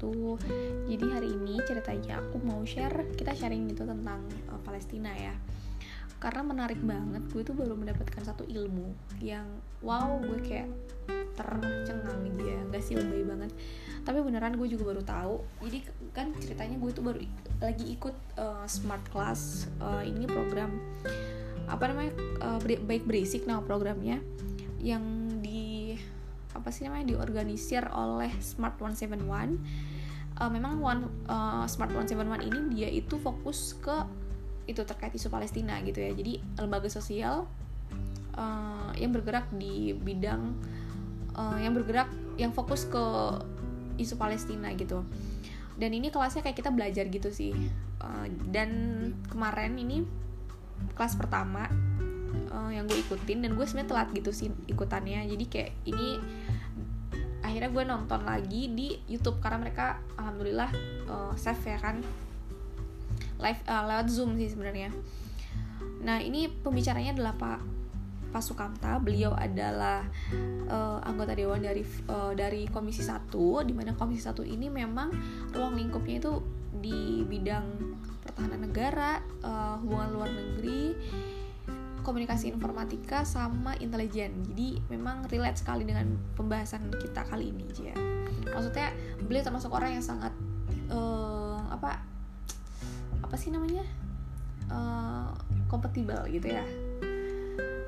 wabarakatuh Jadi hari ini ceritanya aku mau share Kita sharing gitu tentang uh, Palestina ya. Karena menarik banget Gue tuh baru mendapatkan satu ilmu Yang wow gue kayak tercengang gitu ya. Gak sih lebay banget. Tapi beneran gue juga baru tahu. Jadi kan ceritanya gue tuh baru lagi ikut uh, Smart Class uh, Ini program Apa namanya uh, Baik Basic nama programnya Yang di apa sih namanya diorganisir oleh Smart 171 uh, memang one uh, Smart 171 ini dia itu fokus ke itu terkait isu Palestina gitu ya. Jadi lembaga sosial uh, yang bergerak di bidang uh, yang bergerak yang fokus ke isu Palestina gitu. Dan ini kelasnya kayak kita belajar gitu sih. Uh, dan kemarin ini kelas pertama uh, yang gue ikutin dan gue sebenarnya telat gitu sih ikutannya. Jadi kayak ini akhirnya gue nonton lagi di YouTube karena mereka alhamdulillah uh, save ya kan? Live uh, lewat Zoom sih sebenarnya. Nah ini pembicaranya adalah Pak Pak Sukamta beliau adalah uh, anggota dewan dari uh, dari Komisi 1 di mana Komisi 1 ini memang ruang lingkupnya itu di bidang pertahanan negara, uh, hubungan luar negeri, komunikasi informatika sama intelijen. Jadi memang relate sekali dengan pembahasan kita kali ini ya. Maksudnya beliau termasuk orang yang sangat uh, apa apa sih namanya? Uh, kompatibel gitu ya.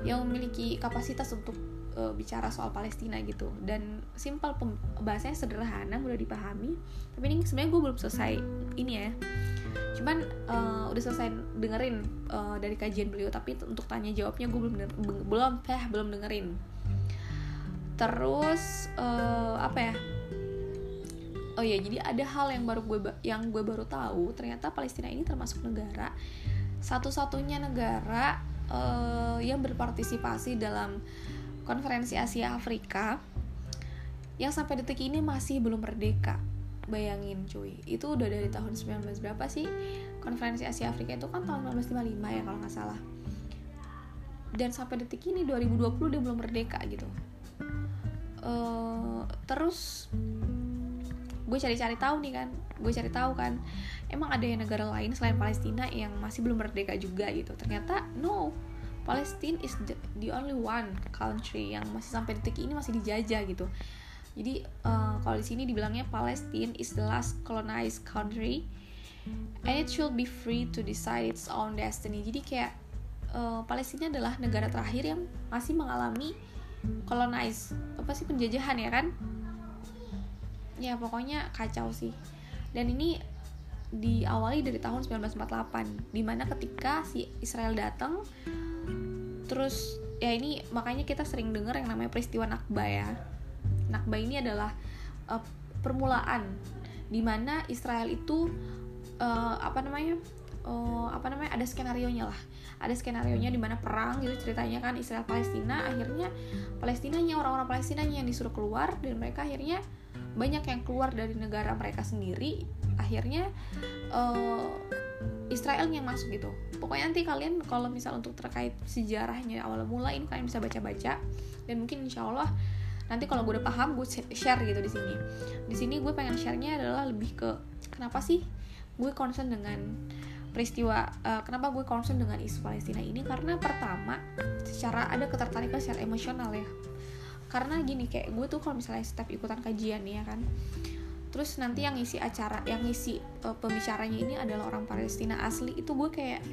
Yang memiliki kapasitas untuk uh, bicara soal Palestina gitu. Dan simpel bahasanya sederhana mudah dipahami. Tapi ini sebenarnya gue belum selesai ini ya cuman uh, udah selesai dengerin uh, dari kajian beliau tapi untuk tanya jawabnya gue belum belum eh belum dengerin. Terus uh, apa ya? Oh ya jadi ada hal yang baru gue yang gue baru tahu ternyata Palestina ini termasuk negara satu-satunya negara uh, yang berpartisipasi dalam konferensi Asia Afrika yang sampai detik ini masih belum merdeka bayangin cuy. Itu udah dari tahun 19 berapa sih? Konferensi Asia Afrika itu kan tahun 1955 ya kalau nggak salah. Dan sampai detik ini 2020 dia belum merdeka gitu. Uh, terus gue cari-cari tahu nih kan. Gue cari tahu kan. Emang ada yang negara lain selain Palestina yang masih belum merdeka juga gitu. Ternyata no. Palestine is the, the only one country yang masih sampai detik ini masih dijajah gitu jadi uh, kalau di sini dibilangnya Palestine is the last colonized country and it should be free to decide its own destiny. Jadi kayak uh, Palestina adalah negara terakhir yang masih mengalami colonize apa sih penjajahan ya kan? Ya pokoknya kacau sih. Dan ini diawali dari tahun 1948 di mana ketika si Israel datang terus ya ini makanya kita sering dengar yang namanya peristiwa Nakba ya Nakba ini adalah uh, permulaan di mana Israel itu uh, apa namanya uh, apa namanya ada skenario nya lah. Ada skenario nya di mana perang gitu ceritanya kan Israel Palestina akhirnya Palestinanya orang-orang Palestinanya yang disuruh keluar dan mereka akhirnya banyak yang keluar dari negara mereka sendiri. Akhirnya uh, Israel yang masuk gitu. Pokoknya nanti kalian kalau misal untuk terkait sejarahnya awal mula ini kalian bisa baca-baca dan mungkin insya Allah nanti kalau gue udah paham gue share gitu di sini. Di sini gue pengen sharenya adalah lebih ke kenapa sih gue concern dengan peristiwa uh, kenapa gue concern dengan isu Palestina ini? Karena pertama secara ada ketertarikan secara emosional ya. Karena gini kayak gue tuh kalau misalnya setiap ikutan kajian ya kan terus nanti yang ngisi acara yang ngisi uh, pembicaranya ini adalah orang Palestina asli itu gue kayak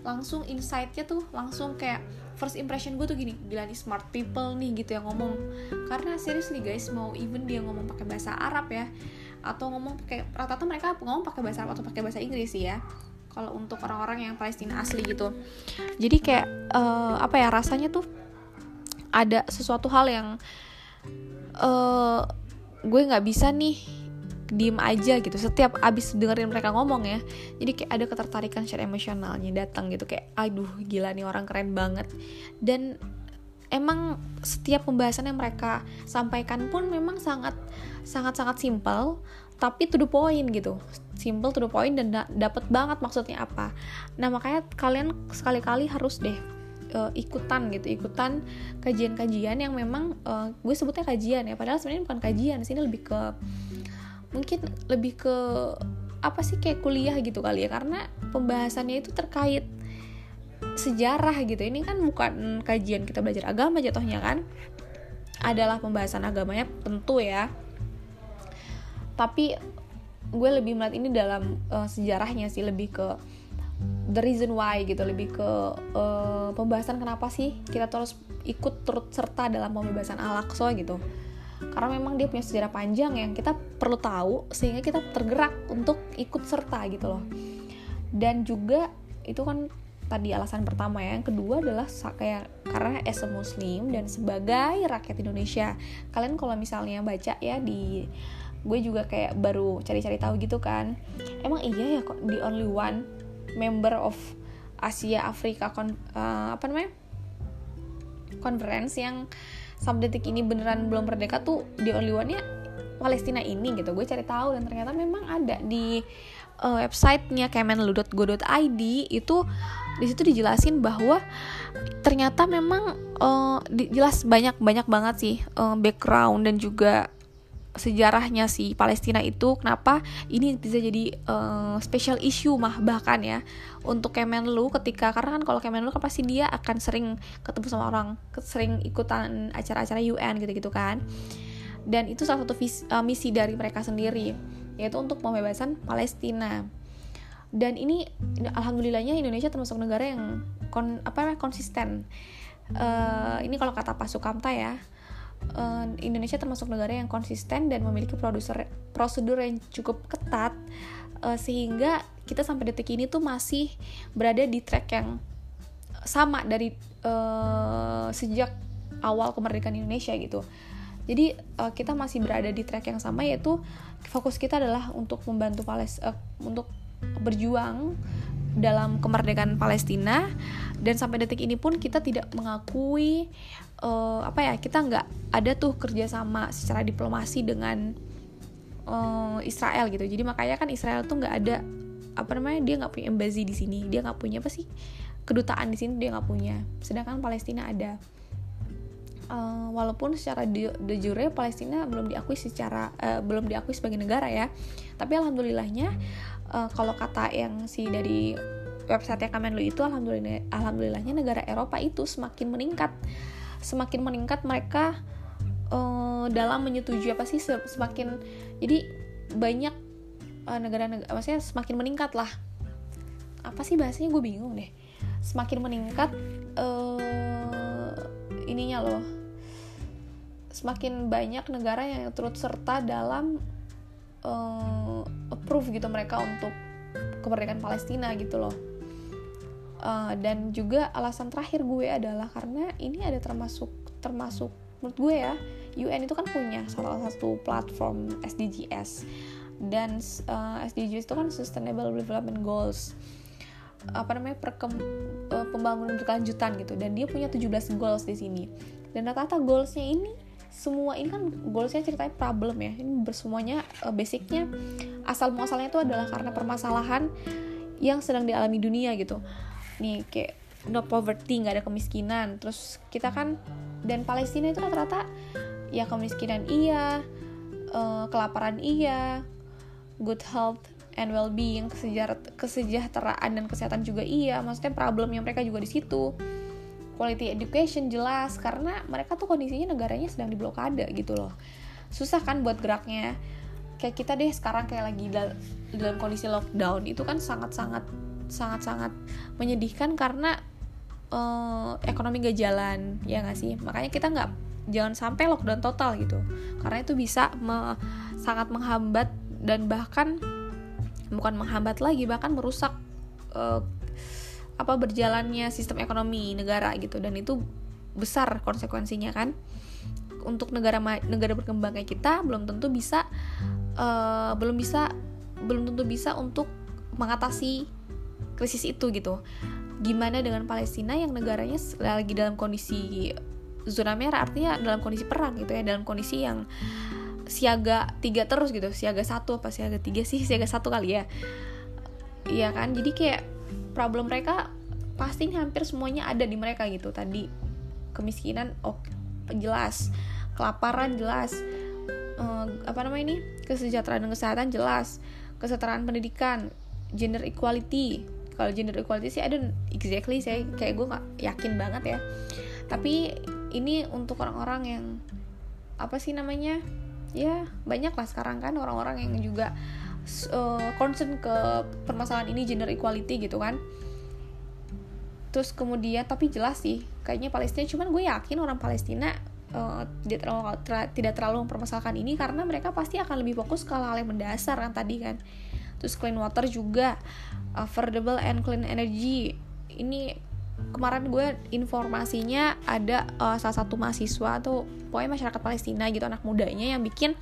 langsung insightnya tuh langsung kayak first impression gue tuh gini gila nih smart people nih gitu yang ngomong. Karena seriously guys mau even dia ngomong pakai bahasa Arab ya atau ngomong pakai rata-rata mereka ngomong pakai bahasa Arab atau pakai bahasa Inggris sih ya kalau untuk orang-orang yang Palestina asli gitu. Jadi kayak uh, apa ya rasanya tuh ada sesuatu hal yang uh, gue nggak bisa nih diem aja gitu. Setiap abis dengerin mereka ngomong ya jadi kayak ada ketertarikan secara emosionalnya datang gitu. Kayak aduh gila nih orang keren banget. Dan emang setiap pembahasan yang mereka sampaikan pun memang sangat sangat sangat simpel tapi to the point gitu. Simple to the point dan da dapat banget maksudnya apa. Nah makanya kalian sekali-kali harus deh uh, ikutan gitu ikutan kajian-kajian yang memang uh, gue sebutnya kajian ya padahal sebenarnya bukan kajian sini lebih ke mungkin lebih ke apa sih kayak kuliah gitu kali ya. Karena pembahasannya itu terkait sejarah gitu. Ini kan bukan kajian kita belajar agama jatuhnya kan. Adalah pembahasan agamanya tentu ya. Tapi gue lebih melihat ini dalam uh, sejarahnya sih lebih ke the reason why gitu. Lebih ke uh, pembahasan kenapa sih kita terus ikut turut serta dalam pembebasan Al-Aqsa gitu karena memang dia punya sejarah panjang yang kita perlu tahu sehingga kita tergerak untuk ikut serta gitu loh. Dan juga itu kan tadi alasan pertama ya. Yang kedua adalah kayak karena as a muslim dan sebagai rakyat Indonesia kalian kalau misalnya baca ya di gue juga kayak baru cari-cari tahu gitu kan. Emang iya ya kok the only one member of Asia Afrika kon uh, apa namanya conference yang sampai detik ini beneran belum merdeka tuh di only one nya Palestina ini gitu. Gue cari tahu dan ternyata memang ada di uh, websitenya kemenlu.go.id itu di situ dijelasin bahwa ternyata memang uh, jelas banyak banyak banget sih uh, background dan juga sejarahnya si Palestina itu kenapa ini bisa jadi uh, special issue mah bahkan ya untuk Kemenlu ketika karena kan kalau Kemenlu kan pasti dia akan sering ketemu sama orang sering ikutan acara-acara UN gitu-gitu kan. Dan itu salah satu vis, uh, misi dari mereka sendiri yaitu untuk pembebasan Palestina. Dan ini alhamdulillahnya Indonesia termasuk negara yang kon apa konsisten. Uh, ini kalau kata Pak Sukamta ya uh, Indonesia termasuk negara yang konsisten dan memiliki produser prosedur yang cukup ketat uh, sehingga kita sampai detik ini tuh masih berada di track yang sama dari uh, sejak awal kemerdekaan Indonesia gitu. Jadi uh, kita masih berada di track yang sama yaitu fokus kita adalah untuk membantu Palestina uh, untuk berjuang dalam kemerdekaan Palestina dan sampai detik ini pun kita tidak mengakui uh, apa ya kita nggak ada tuh kerjasama secara diplomasi dengan uh, Israel gitu. Jadi makanya kan Israel tuh nggak ada apa namanya dia nggak punya embassy di sini. Dia nggak punya apa sih kedutaan di sini dia nggak punya. Sedangkan Palestina ada. Uh, walaupun secara de, jure Palestina belum diakui secara uh, belum diakui sebagai negara ya. Tapi alhamdulillahnya uh, kalau kata yang si dari website Kemenlu itu alhamdulillah alhamdulillahnya negara Eropa itu semakin meningkat semakin meningkat mereka uh, dalam menyetujui apa sih semakin jadi banyak uh, negara-negara maksudnya semakin meningkat lah. Apa sih bahasanya? Gue bingung deh. Semakin meningkat uh, ininya loh. Semakin banyak negara yang turut serta dalam uh, approve gitu mereka untuk kemerdekaan Palestina gitu loh uh, dan juga alasan terakhir gue adalah karena ini ada termasuk termasuk menurut gue ya UN itu kan punya salah satu platform SDGs dan uh, SDGs itu kan Sustainable Development Goals. Apa namanya perkem, uh, pembangunan berkelanjutan gitu. Dan dia punya 17 goals di sini. Dan rata-rata goalsnya ini semua ini kan goalsnya ceritanya problem ya. Ini bersemuanya uh, basicnya asal muasalnya itu adalah karena permasalahan yang sedang dialami dunia gitu nih kayak no poverty nggak ada kemiskinan. Terus kita kan dan Palestina itu rata-rata ya kemiskinan iya uh, kelaparan iya good health and well-being kesejahteraan dan kesehatan juga iya. Maksudnya problem yang mereka juga di situ. Quality education jelas karena mereka tuh kondisinya negaranya sedang diblokade gitu loh. Susah kan buat geraknya. Kayak kita deh sekarang kayak lagi dal dalam kondisi lockdown itu kan sangat-sangat sangat-sangat menyedihkan karena uh, ekonomi gak jalan ya gak sih? Makanya kita nggak jangan sampai lockdown total gitu. Karena itu bisa me sangat menghambat dan bahkan bukan menghambat lagi bahkan merusak uh, apa berjalannya sistem ekonomi negara gitu. Dan itu besar konsekuensinya kan. Untuk negara negara berkembang kayak kita belum tentu bisa uh, belum bisa belum tentu bisa untuk mengatasi krisis itu gitu. Gimana dengan Palestina yang negaranya lagi dalam kondisi zona merah artinya dalam kondisi perang gitu ya dalam kondisi yang siaga tiga terus gitu siaga satu apa siaga tiga sih siaga satu kali ya. Iya kan? Jadi kayak problem mereka pasti hampir semuanya ada di mereka gitu. Tadi kemiskinan oh jelas. Kelaparan jelas. Uh, apa namanya ini? Kesejahteraan dan kesehatan jelas. Kesetaraan pendidikan gender equality kalau gender equality sih ada exactly saya kayak gue nggak yakin banget ya. Tapi ini untuk orang-orang yang apa sih namanya ya banyak lah sekarang kan orang-orang yang juga uh, concern ke permasalahan ini gender equality gitu kan. Terus kemudian tapi jelas sih kayaknya Palestina cuman gue yakin orang Palestina uh, tidak terlalu ter, tidak terlalu mempermasalahkan ini karena mereka pasti akan lebih fokus ke hal-hal yang mendasar kan tadi kan terus clean water juga affordable and clean energy. Ini kemarin gue informasinya ada uh, salah satu mahasiswa atau pokoknya masyarakat Palestina gitu anak mudanya yang bikin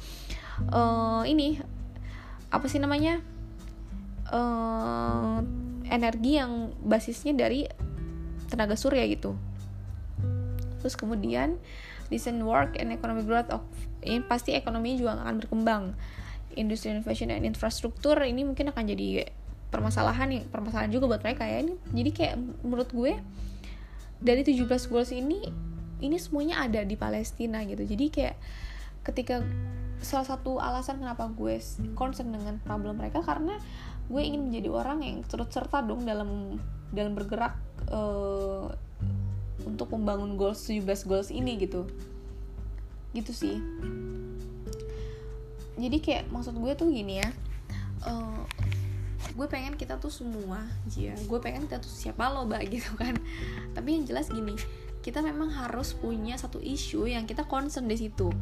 uh, ini apa sih namanya uh, energi yang basisnya dari tenaga surya gitu. Terus kemudian decent work and economic growth of ini pasti ekonomi juga akan berkembang industri innovation dan infrastruktur ini mungkin akan jadi permasalahan nih permasalahan juga buat mereka ya. Ini jadi kayak menurut gue dari 17 goals ini ini semuanya ada di Palestina gitu. Jadi kayak ketika salah satu alasan kenapa gue concern dengan problem mereka karena gue ingin menjadi orang yang turut serta dong dalam dalam bergerak uh, untuk membangun goals 17 goals ini gitu. Gitu sih jadi kayak maksud gue tuh gini ya uh, gue pengen kita tuh semua ya gue pengen kita tuh siapa lo mbak gitu kan. Tapi yang jelas gini kita memang harus punya satu isu yang kita concern di situ.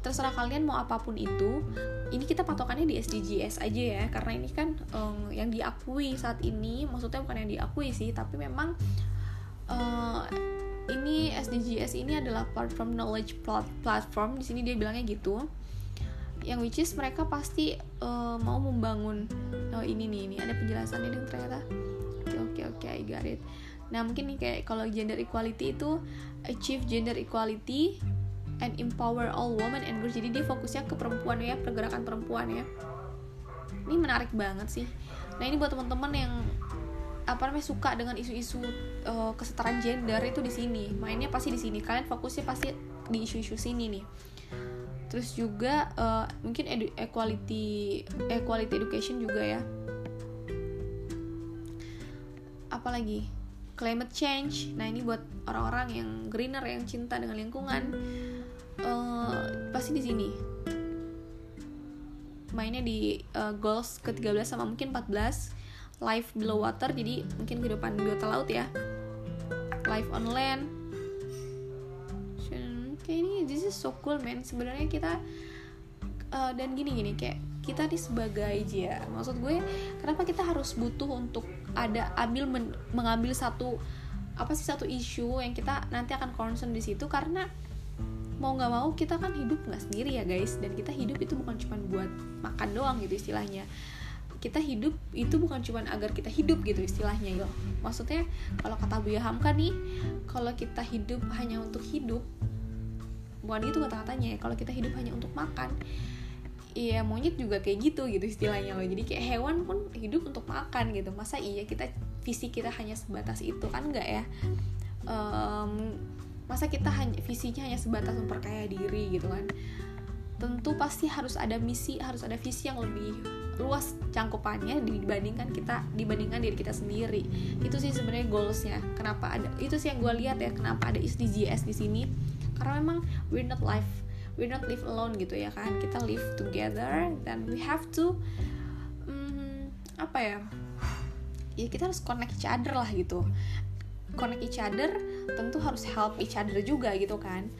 Terserah kalian mau apa pun itu ini kita patokannya di SDGs aja ya karena ini kan um, yang diakui saat ini maksudnya bukan yang diakui sih tapi memang uh, ini SDGs ini adalah platform knowledge platform di sini dia bilangnya gitu yang which is mereka pasti uh, mau membangun oh ini nih ini ada penjelasannya dong ternyata. Oke oke oke I got it. Nah mungkin nih kayak kalau gender equality itu achieve gender equality and empower all women and girls. Jadi dia fokusnya ke perempuan ya pergerakan perempuan ya. Ini menarik banget sih. Nah ini buat teman-teman yang apa namanya suka dengan isu-isu uh, kesetaraan gender itu di sini. Mainnya pasti di sini. Kalian fokusnya pasti di isu-isu sini nih terus juga uh, mungkin equality equality education juga ya. Apalagi climate change. Nah ini buat orang-orang yang greener yang cinta dengan lingkungan. Uh, pasti di sini. Mainnya di uh, goals ke-13 sama mungkin 14 life below water jadi mungkin kehidupan biota laut ya. Life on land ini this is so cool man sebenarnya kita uh, dan gini gini kayak kita nih sebagai ya. Maksud gue kenapa kita harus butuh untuk ada ambil men, mengambil satu apa sih satu isu yang kita nanti akan concern di situ? Karena mau nggak mau kita kan hidup nggak sendiri ya guys. Dan kita hidup itu bukan cuma buat makan doang gitu istilahnya. Kita hidup itu bukan cuma agar kita hidup gitu istilahnya yo. Maksudnya kalau kata Buya Hamka nih kalau kita hidup hanya untuk hidup bukan itu kata-katanya ya kalau kita hidup hanya untuk makan Iya monyet juga kayak gitu gitu istilahnya loh. Jadi kayak hewan pun hidup untuk makan gitu. Masa iya kita visi kita hanya sebatas itu? Kan enggak ya? Um, masa kita hanya visinya hanya sebatas memperkaya diri gitu kan? Tentu pasti harus ada misi harus ada visi yang lebih luas cangkupannya dibandingkan kita dibandingkan diri kita sendiri. Itu sih sebenarnya goalsnya. Kenapa ada itu sih yang gue lihat ya kenapa ada SDGs di sini karena memang we're not life we're not live alone gitu ya kan. Kita live together dan we have to um, apa ya? Ya kita harus connect each other lah gitu. Connect each other tentu harus help each other juga gitu kan.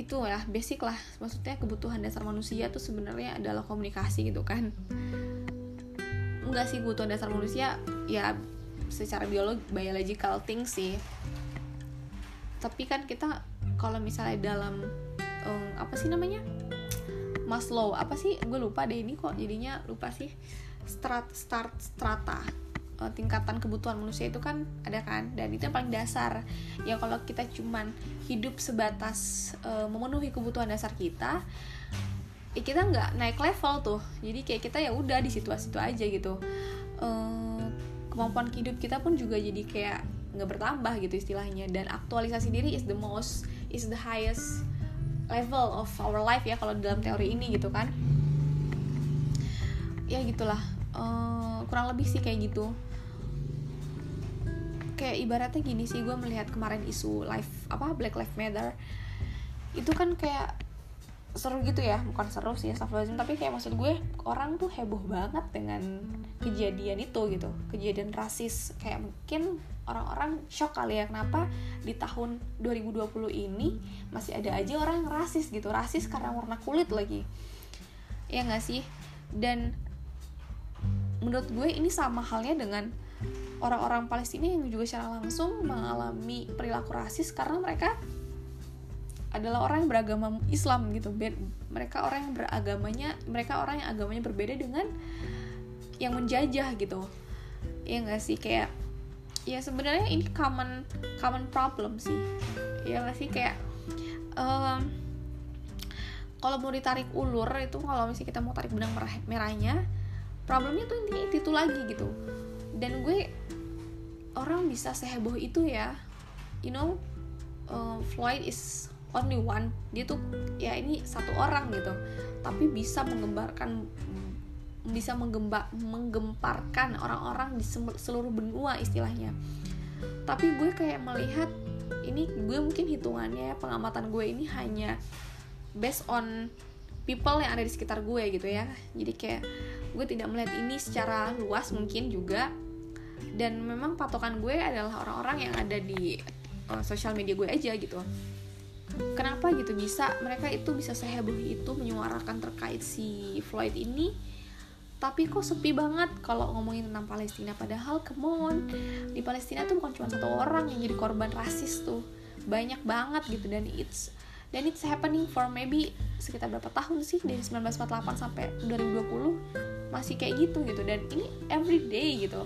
Itu ya basic lah. Maksudnya kebutuhan dasar manusia tuh sebenarnya adalah komunikasi gitu kan. Enggak sih kebutuhan dasar manusia ya secara biologi biological thing sih. Tapi kan kita kalau misalnya dalam um, apa sih namanya? Maslow apa sih? Gue lupa deh ini kok jadinya lupa sih. Start start strata uh, tingkatan kebutuhan manusia itu kan ada kan? Dan itu yang paling dasar. Ya kalau kita cuman hidup sebatas uh, memenuhi kebutuhan dasar kita ya kita nggak naik level tuh. Jadi kayak kita ya udah di situasi itu aja gitu. Uh, kemampuan hidup kita pun juga jadi kayak nggak bertambah gitu istilahnya. Dan aktualisasi diri is the most is the highest level of our life ya kalau dalam teori ini gitu kan. Ya gitulah. Uh, kurang lebih sih kayak gitu. Kayak ibaratnya gini sih gue melihat kemarin isu life apa Black Lives Matter. Itu kan kayak seru gitu ya bukan seru sih astagfirullahaladzim tapi kayak maksud gue orang tuh heboh banget dengan kejadian itu gitu. Kejadian rasis kayak mungkin orang-orang shock kali ya kenapa di tahun 2020 ini masih ada aja orang rasis gitu rasis karena warna kulit lagi. Ya nggak sih? Dan menurut gue ini sama halnya dengan orang-orang Palestina yang juga secara langsung mengalami perilaku rasis karena mereka adalah orang yang beragama Islam gitu. Mereka orang yang beragamanya mereka orang yang agamanya berbeda dengan yang menjajah gitu. Ya nggak sih? Kayak ya sebenarnya ini common common problem sih. Ya nggak sih? Kayak um, kalau mau ditarik ulur itu kalau misalnya kita mau tarik benang merah merahnya problemnya tuh intinya itu lagi gitu. Dan gue orang bisa seheboh itu ya. You know uh, Floyd is only one. Dia tuh ya ini satu orang gitu. Tapi bisa menggembarkan bisa menggemba, menggemparkan orang-orang di seluruh benua istilahnya. Tapi gue kayak melihat ini gue mungkin hitungannya pengamatan gue ini hanya based on people yang ada di sekitar gue gitu ya. Jadi kayak gue tidak melihat ini secara luas mungkin juga. Dan memang patokan gue adalah orang-orang yang ada di uh, sosial media gue aja gitu. Kenapa gitu bisa mereka itu bisa seheboh itu menyuarakan terkait si Floyd ini tapi kok sepi banget kalau ngomongin tentang Palestina. Padahal kemon di Palestina tuh bukan cuma satu orang yang jadi korban rasis tuh. Banyak banget gitu. Dan it's dan it's happening for maybe sekitar berapa tahun sih dari 1948 sampai 2020 masih kayak gitu gitu. Dan ini everyday gitu.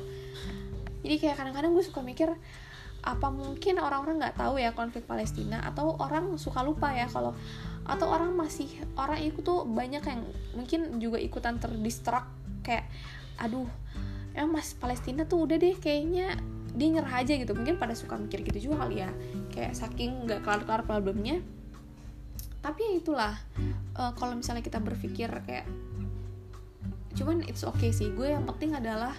Jadi kayak kadang-kadang gue suka mikir apa mungkin orang-orang nggak tahu ya konflik Palestina? Atau orang suka lupa ya kalau atau orang masih orang itu tuh banyak yang mungkin juga ikutan terdistrak kayak aduh emang mas Palestina tuh udah deh kayaknya dia nyerah aja gitu. Mungkin pada suka mikir gitu juga kali ya. Kayak saking nggak kelar-kelar problemnya. Tapi ya itulah uh, kalau misalnya kita berpikir kayak cuman it's okay sih. Gue yang penting adalah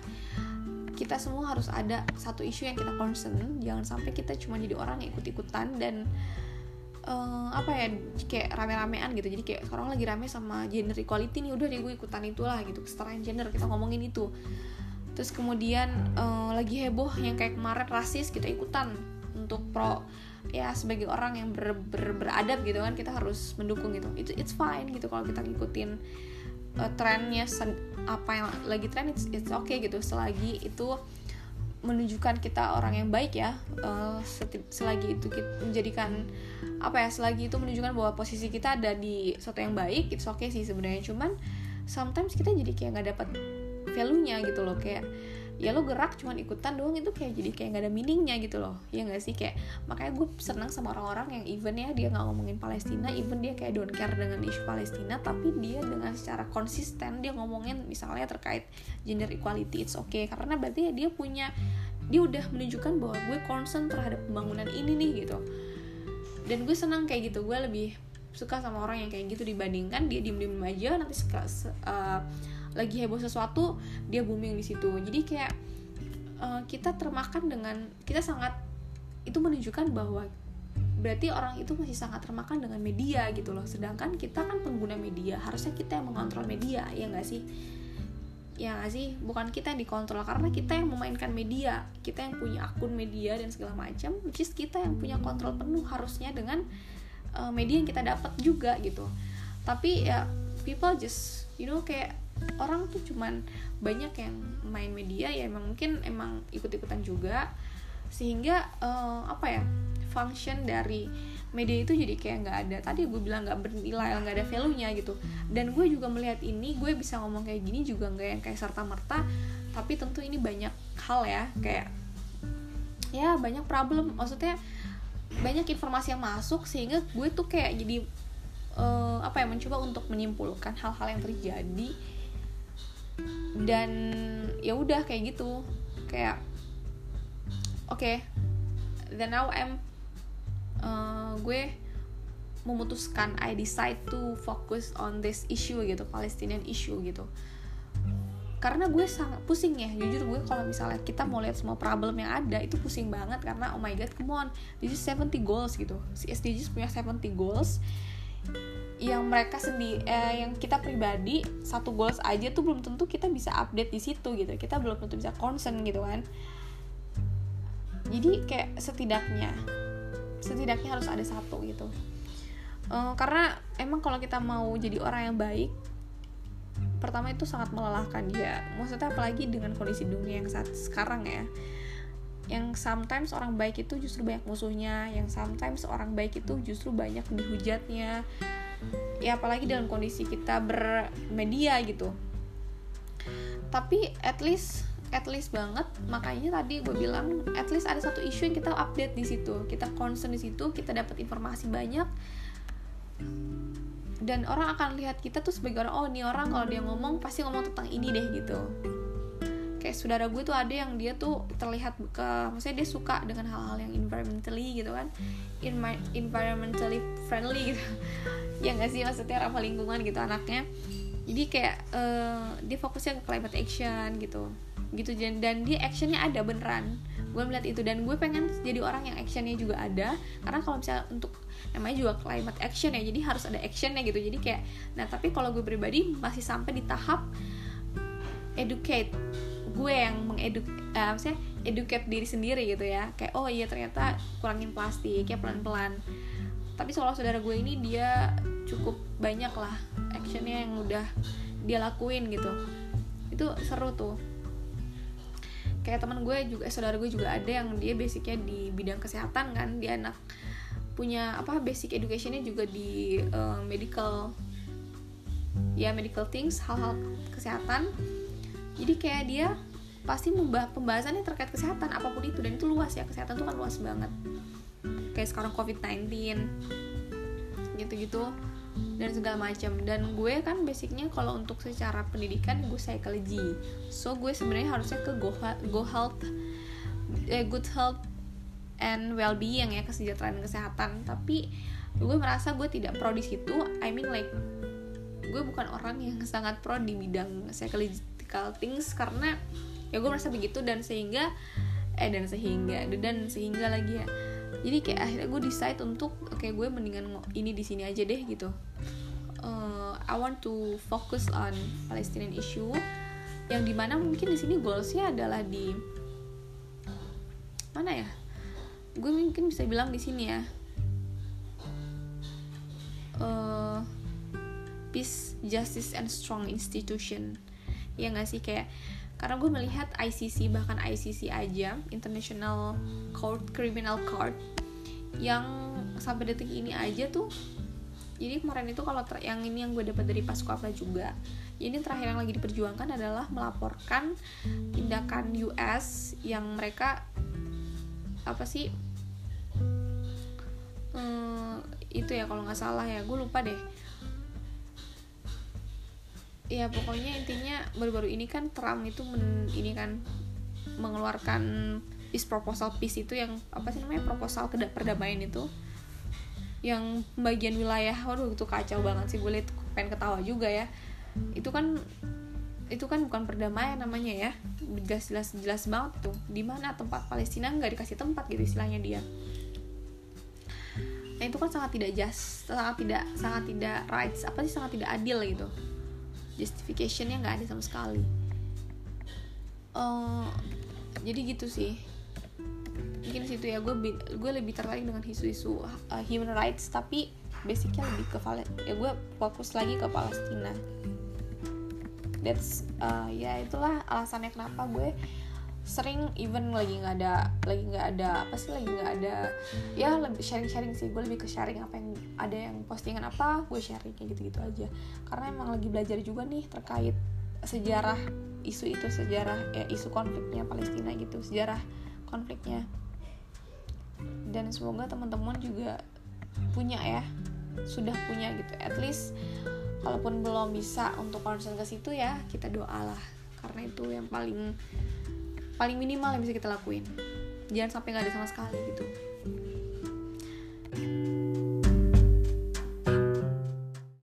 kita semua harus ada satu isu yang kita concern. Jangan sampai kita cuma jadi orang yang ikut-ikutan dan uh, apa ya kayak rame-ramean gitu. Jadi kayak sekarang lagi rame sama gender equality nih. Udah deh gue ikutan itulah gitu. Kesetaraan gender kita ngomongin itu. Terus kemudian uh, lagi heboh yang kayak kemarin rasis kita ikutan untuk pro ya sebagai orang yang ber, ber, beradab gitu kan kita harus mendukung gitu. Itu it's fine gitu kalau kita ngikutin uh, trennya apa yang lagi tren it's, it's okay gitu. Selagi itu menunjukkan kita orang yang baik ya uh, selagi itu kita menjadikan apa ya selagi itu menunjukkan bahwa posisi kita ada di sesuatu yang baik it's okay sih sebenarnya. Cuman sometimes kita jadi kayak nggak dapat value nya gitu loh. Kayak ya lo gerak cuman ikutan doang itu kayak jadi kayak nggak ada meaningnya gitu loh. Ya nggak sih? Kayak makanya gue senang sama orang-orang yang even ya dia nggak ngomongin Palestina even dia kayak don't care dengan isu Palestina tapi dia dengan secara konsisten dia ngomongin misalnya terkait gender equality it's okay. Karena berarti ya dia punya dia udah menunjukkan bahwa gue concern terhadap pembangunan ini nih gitu. Dan gue senang kayak gitu gue lebih suka sama orang yang kayak gitu dibandingkan dia diem diem aja nanti suka uh, lagi heboh sesuatu dia booming di situ. Jadi kayak uh, kita termakan dengan kita sangat itu menunjukkan bahwa berarti orang itu masih sangat termakan dengan media gitu loh. Sedangkan kita kan pengguna media harusnya kita yang mengontrol media ya nggak sih? Ya gak sih? Bukan kita yang dikontrol karena kita yang memainkan media. Kita yang punya akun media dan segala macam which is kita yang punya kontrol penuh harusnya dengan uh, media yang kita dapat juga gitu. Tapi ya people just you know kayak orang tuh cuman banyak yang main media ya emang mungkin emang ikut-ikutan juga. Sehingga uh, apa ya function dari media itu jadi kayak nggak ada. Tadi gue bilang nggak bernilai nggak ada value nya gitu. Dan gue juga melihat ini gue bisa ngomong kayak gini juga nggak yang kayak serta merta tapi tentu ini banyak hal ya kayak ya banyak problem. Maksudnya banyak informasi yang masuk sehingga gue tuh kayak jadi uh, apa ya mencoba untuk menyimpulkan hal-hal yang terjadi dan ya udah kayak gitu. Kayak oke okay, then now I'm uh, gue memutuskan I decide to focus on this issue gitu Palestinian issue gitu. Karena gue sangat pusing ya jujur gue kalau misalnya kita mau lihat semua problem yang ada itu pusing banget karena oh my god come on this is 70 goals gitu. Si SDGs punya 70 goals yang mereka sendiri eh, yang kita pribadi satu goals aja tuh belum tentu kita bisa update di situ gitu. Kita belum tentu bisa concern gitu kan. Jadi kayak setidaknya setidaknya harus ada satu gitu. Uh, karena emang kalau kita mau jadi orang yang baik pertama itu sangat melelahkan ya maksudnya apalagi dengan kondisi dunia yang saat sekarang ya. Yang sometimes orang baik itu justru banyak musuhnya yang sometimes orang baik itu justru banyak dihujatnya ya apalagi dalam kondisi kita bermedia gitu. Tapi at least at least banget makanya tadi gue bilang at least ada satu isu yang kita update di situ. Kita concern di situ kita dapat informasi banyak. Dan orang akan lihat kita tuh sebagai orang oh ini orang kalau dia ngomong pasti ngomong tentang ini deh gitu saudara gue tuh ada yang dia tuh terlihat ke maksudnya dia suka dengan hal-hal yang environmentally gitu kan. In my environmentally friendly gitu. Ya nggak sih? Maksudnya ramah lingkungan gitu anaknya. Jadi kayak uh, dia fokusnya ke climate action gitu. Gitu dan dia actionnya ada beneran. Gue melihat itu. Dan gue pengen jadi orang yang actionnya juga ada. Karena kalau misalnya untuk namanya juga climate action ya. Jadi harus ada actionnya gitu. Jadi kayak nah tapi kalau gue pribadi masih sampai di tahap educate gue yang mengeduk uh, maksudnya educate diri sendiri gitu ya. Kayak oh iya ternyata kurangin plastik ya pelan pelan tapi soal saudara gue ini dia cukup banyak lah actionnya yang udah dia lakuin gitu. Itu seru tuh. Kayak teman gue juga saudara gue juga ada yang dia basicnya di bidang kesehatan kan. Dia anak punya apa basic educationnya juga di uh, medical ya medical things hal-hal kesehatan jadi kayak dia pasti pembahasannya terkait kesehatan apa pun itu. Dan itu luas ya kesehatan tuh kan luas banget. Kayak sekarang covid 19 gitu-gitu dan segala macam. Dan gue kan basicnya kalau untuk secara pendidikan gue psychology. So gue sebenarnya harusnya ke go, go health eh, good health and well being ya kesejahteraan kesehatan. Tapi gue merasa gue tidak pro di situ. I mean like gue bukan orang yang sangat pro di bidang psychological things karena ya gue merasa begitu dan sehingga eh dan sehingga dan sehingga lagi ya. Jadi kayak akhirnya gue decide untuk okay, gue mendingan ini di sini aja deh gitu. Uh, I want to focus on Palestinian issue yang di mana mungkin di sini goalsnya adalah di mana ya? Gue mungkin bisa bilang di sini ya. Uh, peace justice and strong institution ya nggak sih? Kayak karena gue melihat ICC bahkan ICC aja International Court Criminal Court yang sampai detik ini aja tuh jadi kemarin itu kalau yang ini yang gue dapat dari Paskuapla juga ini terakhir yang lagi diperjuangkan adalah melaporkan tindakan US yang mereka apa sih hmm, itu ya kalau nggak salah ya gue lupa deh ya pokoknya intinya baru-baru ini kan Trump itu men, ini kan mengeluarkan peace proposal peace itu yang apa sih namanya proposal perdamaian itu yang pembagian wilayah waduh itu kacau banget sih gue liat pengen ketawa juga ya. Itu kan itu kan bukan perdamaian namanya ya. Jelas jelas jelas banget tuh. Di mana tempat Palestina nggak dikasih tempat gitu istilahnya dia. Nah itu kan sangat tidak just sangat tidak sangat tidak rights apa sih sangat tidak adil gitu justificationnya nggak ada sama sekali. Uh, jadi gitu sih. Mungkin situ ya gue gue lebih tertarik dengan isu-isu uh, human rights tapi basicnya lebih ke ya gue fokus lagi ke Palestina. That's uh, ya itulah alasannya kenapa gue sering even lagi nggak ada lagi nggak ada apa sih lagi nggak ada ya lebih sharing sharing sih gue lebih ke sharing apa yang ada yang postingan apa gue sharing kayak gitu gitu aja. Karena emang lagi belajar juga nih terkait sejarah isu itu sejarah ya isu konfliknya Palestina gitu sejarah konfliknya. Dan semoga teman-teman juga punya ya sudah punya gitu. At least kalaupun belum bisa untuk concern ke situ ya kita doalah. Karena itu yang paling paling minimal yang bisa kita lakuin. Jangan sampai nggak ada sama sekali gitu